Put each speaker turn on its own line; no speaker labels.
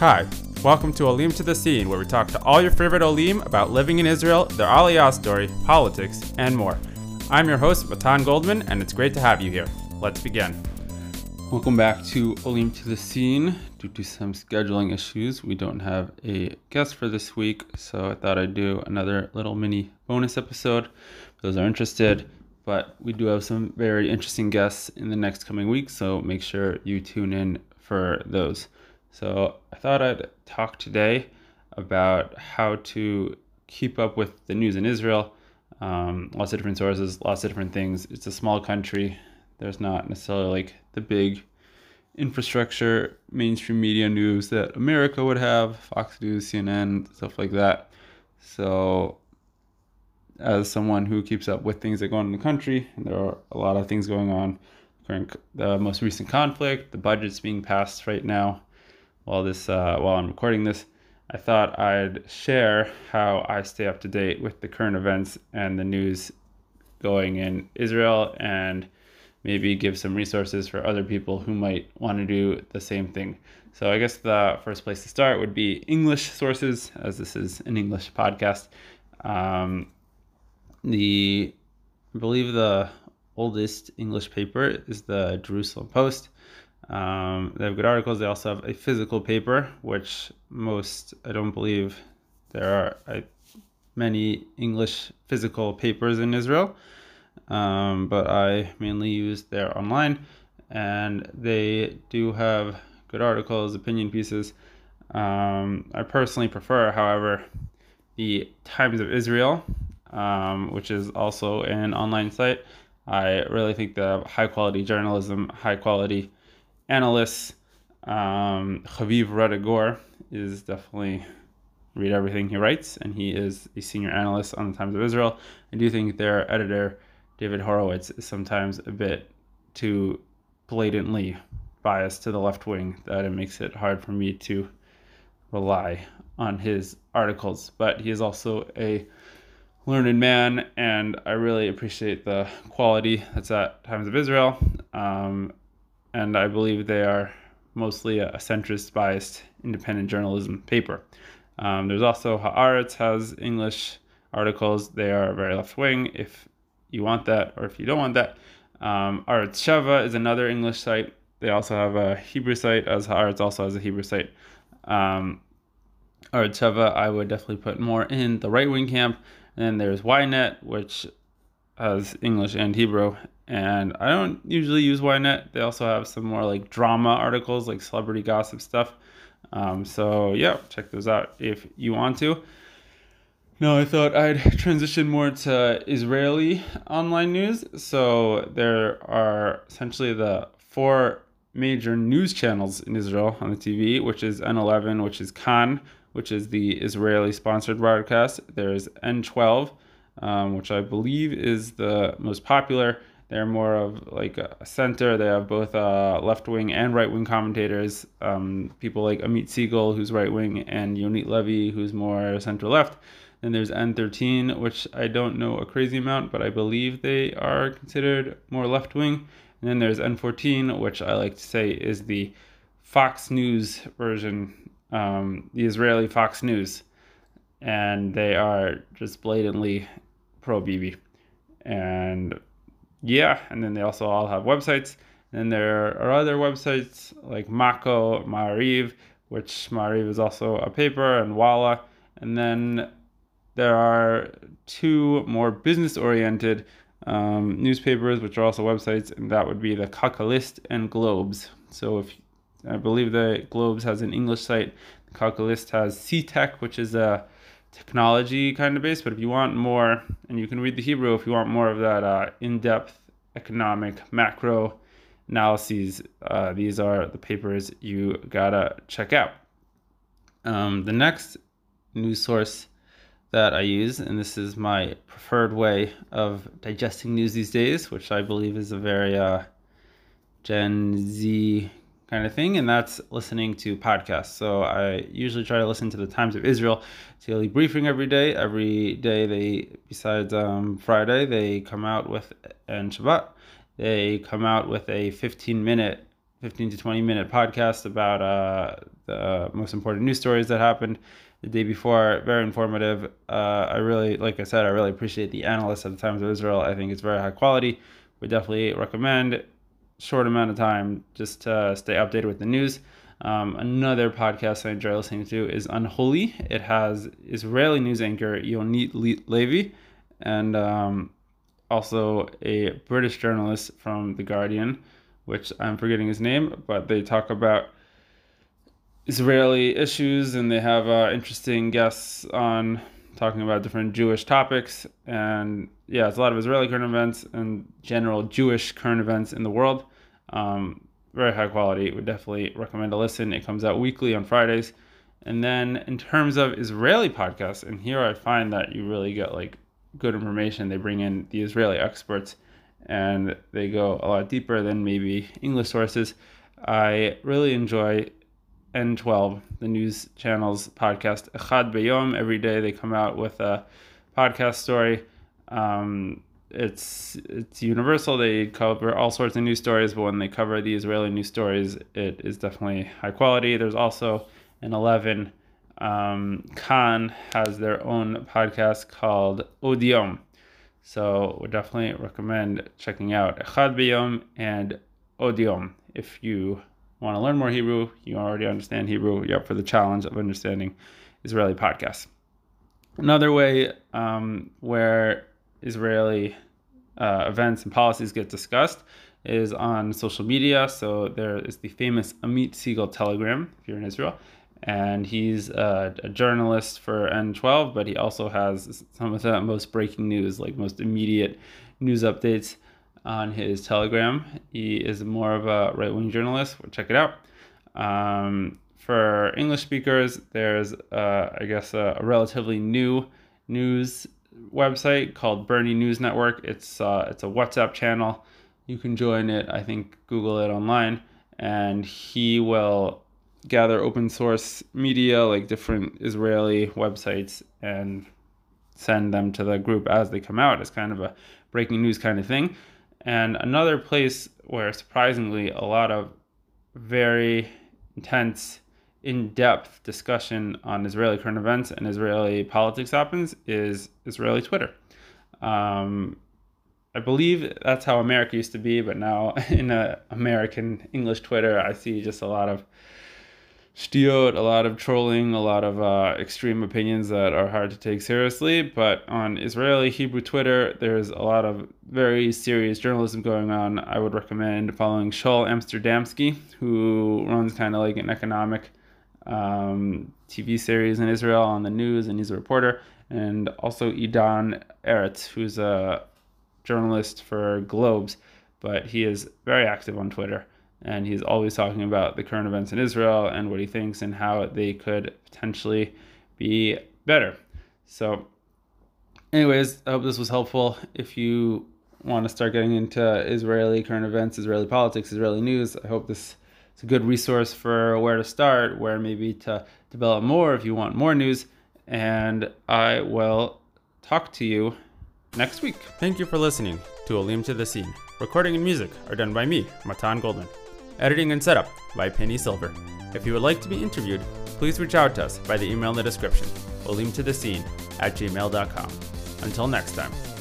Hi, welcome to Olim to the Scene, where we talk to all your favorite Olim about living in Israel, their Aliyah story, politics, and more. I'm your host, Matan Goldman, and it's great to have you here. Let's begin. Welcome back to Olim to the Scene. Due to some scheduling issues, we don't have a guest for this week, so I thought I'd do another little mini bonus episode for those are interested. But we do have some very interesting guests in the next coming weeks, so make sure you tune in for those. So I thought I'd talk today about how to keep up with the news in Israel. Um, lots of different sources, lots of different things. It's a small country. There's not necessarily like the big infrastructure, mainstream media news that America would have, Fox News, CNN, stuff like that. So, as someone who keeps up with things that go on in the country, there are a lot of things going on. Current the most recent conflict, the budget's being passed right now while this uh, while I'm recording this, I thought I'd share how I stay up to date with the current events and the news going in Israel and maybe give some resources for other people who might want to do the same thing. So I guess the first place to start would be English sources, as this is an English podcast. Um, the I believe the oldest English paper is the Jerusalem Post. Um, they have good articles. They also have a physical paper, which most, I don't believe there are I, many English physical papers in Israel, um, but I mainly use their online. And they do have good articles, opinion pieces. Um, I personally prefer, however, the Times of Israel, um, which is also an online site. I really think the high quality journalism, high quality analysts. Um, Rettig Gur is definitely read everything he writes, and he is a senior analyst on the Times of Israel. I do think their editor, David Horowitz, is sometimes a bit too blatantly biased to the left wing that it makes it hard for me to rely on his articles. But he is also a learned man, and I really appreciate the quality that's at Times of Israel. Um, and I believe they are mostly a centrist biased independent journalism paper. Um, there's also Haaretz has English articles. They are very left wing if you want that or if you don't want that. Um, Arutz Sheva is another English site. They also have a Hebrew site, as Haaretz also has a Hebrew site. Um, Arutz Sheva, I would definitely put more in the right wing camp. And then there's Ynet, which has English and Hebrew, and I don't usually use Ynet. They also have some more like drama articles, like celebrity gossip stuff. Um, so yeah, check those out if you want to. No, I thought I'd transition more to Israeli online news. So there are essentially the four major news channels in Israel on the TV, which is N11, which is Kan, which is the Israeli sponsored broadcast. There's N12, um, which I believe is the most popular they're more of like a center. They have both uh, left wing and right wing commentators. Um, people like Amit Segal, who's right wing, and Yonit Levi, who's more center left. Then there's N13, which I don't know a crazy amount, but I believe they are considered more left wing. And then there's N14, which I like to say is the Fox News version, um, the Israeli Fox News. And they are just blatantly pro Bibi. And yeah, and then they also all have websites. And there are other websites like Mako, Maariv, which Maariv is also a paper, and Walla. And then there are two more business oriented um, newspapers, which are also websites, and that would be the Calcalist and Globes. So if I believe the Globes has an English site, the Calcalist has CTech, which is a technology kind of base. But if you want more, and you can read the Hebrew if you want more of that uh, in depth economic macro analyses, uh, these are the papers you gotta check out. Um, the next news source that I use, and this is my preferred way of digesting news these days, which I believe is a very uh, Gen Z kind of thing, and that's listening to podcasts. So I usually try to listen to the Times of Israel daily briefing every day. Every day they, besides um, Friday, they come out with and Shabbat, they come out with a 15 minute, 15 to 20 minute podcast about uh, the most important news stories that happened the day before. Very informative. Uh, I really, like I said, I really appreciate the analysts at the Times of Israel. I think it's very high quality. We definitely recommend short amount of time just to stay updated with the news. Um, another podcast I enjoy listening to is Unholy. It has Israeli news anchor Yonit Levi and um, also a British journalist from The Guardian, which I'm forgetting his name, but they talk about Israeli issues and they have uh, interesting guests on talking about different Jewish topics. And yeah, it's a lot of Israeli current events and general Jewish current events in the world. Um, very high quality. Would definitely recommend a listen. It comes out weekly on Fridays. And then in terms of Israeli podcasts, and here I find that you really get like good information. They bring in the Israeli experts and they go a lot deeper than maybe English sources. I really enjoy N12, the news channel's podcast, Echad Beyom. Every day they come out with a podcast story. Um, it's it's universal. They cover all sorts of news stories, but when they cover the Israeli news stories, it is definitely high quality. There's also an 11 um, Kan has their own podcast called Odiom. So we definitely recommend checking out Echad Biyom and Odiom. If you want to learn more Hebrew, you already understand Hebrew, you're up for the challenge of understanding Israeli podcasts. Another way um, where Israeli uh, events and policies get discussed is on social media. So there is the famous Amit Segal Telegram if you're in Israel and he's a, a, journalist for N12, but he also has some of the most breaking news, like most immediate news updates on his Telegram. He is more of a right wing journalist. We'll check it out. Um, for English speakers, there's, uh, I guess, a, a, relatively new news website called Bernie News Network. It's uh, it's a WhatsApp channel. You can join it. I think Google it online, and he will gather open source media like different Israeli websites and send them to the group as they come out. It's kind of a breaking news kind of thing. And another place where surprisingly a lot of very intense, in depth discussion on Israeli current events and Israeli politics happens is Israeli Twitter. Um, I believe that's how America used to be, but now in American English Twitter, I see just a lot of Stiot, a lot of trolling, a lot of uh, extreme opinions that are hard to take seriously. But on Israeli Hebrew Twitter, there's a lot of very serious journalism going on. I would recommend following Shaul Amsterdamski, who runs kind of like an economic um, TV series in Israel on the news, and he's a reporter. And also Idan Eretz, who's a journalist for Globes, but he is very active on Twitter and he's always talking about the current events in Israel and what he thinks and how they could potentially be better. So, anyways, I hope this was helpful. If you want to start getting into Israeli current events, Israeli politics, Israeli news, I hope this is a good resource for where to start, where maybe to develop more if you want more news. And I will talk to you next week.
Thank you for listening to Olim to the Scene. Recording and music are done by me, Matan Goldman. Editing and setup by Penny Silver. If you would like to be interviewed, please reach out to us by the email in the description, olimtothescene at gmail.com. Until next time.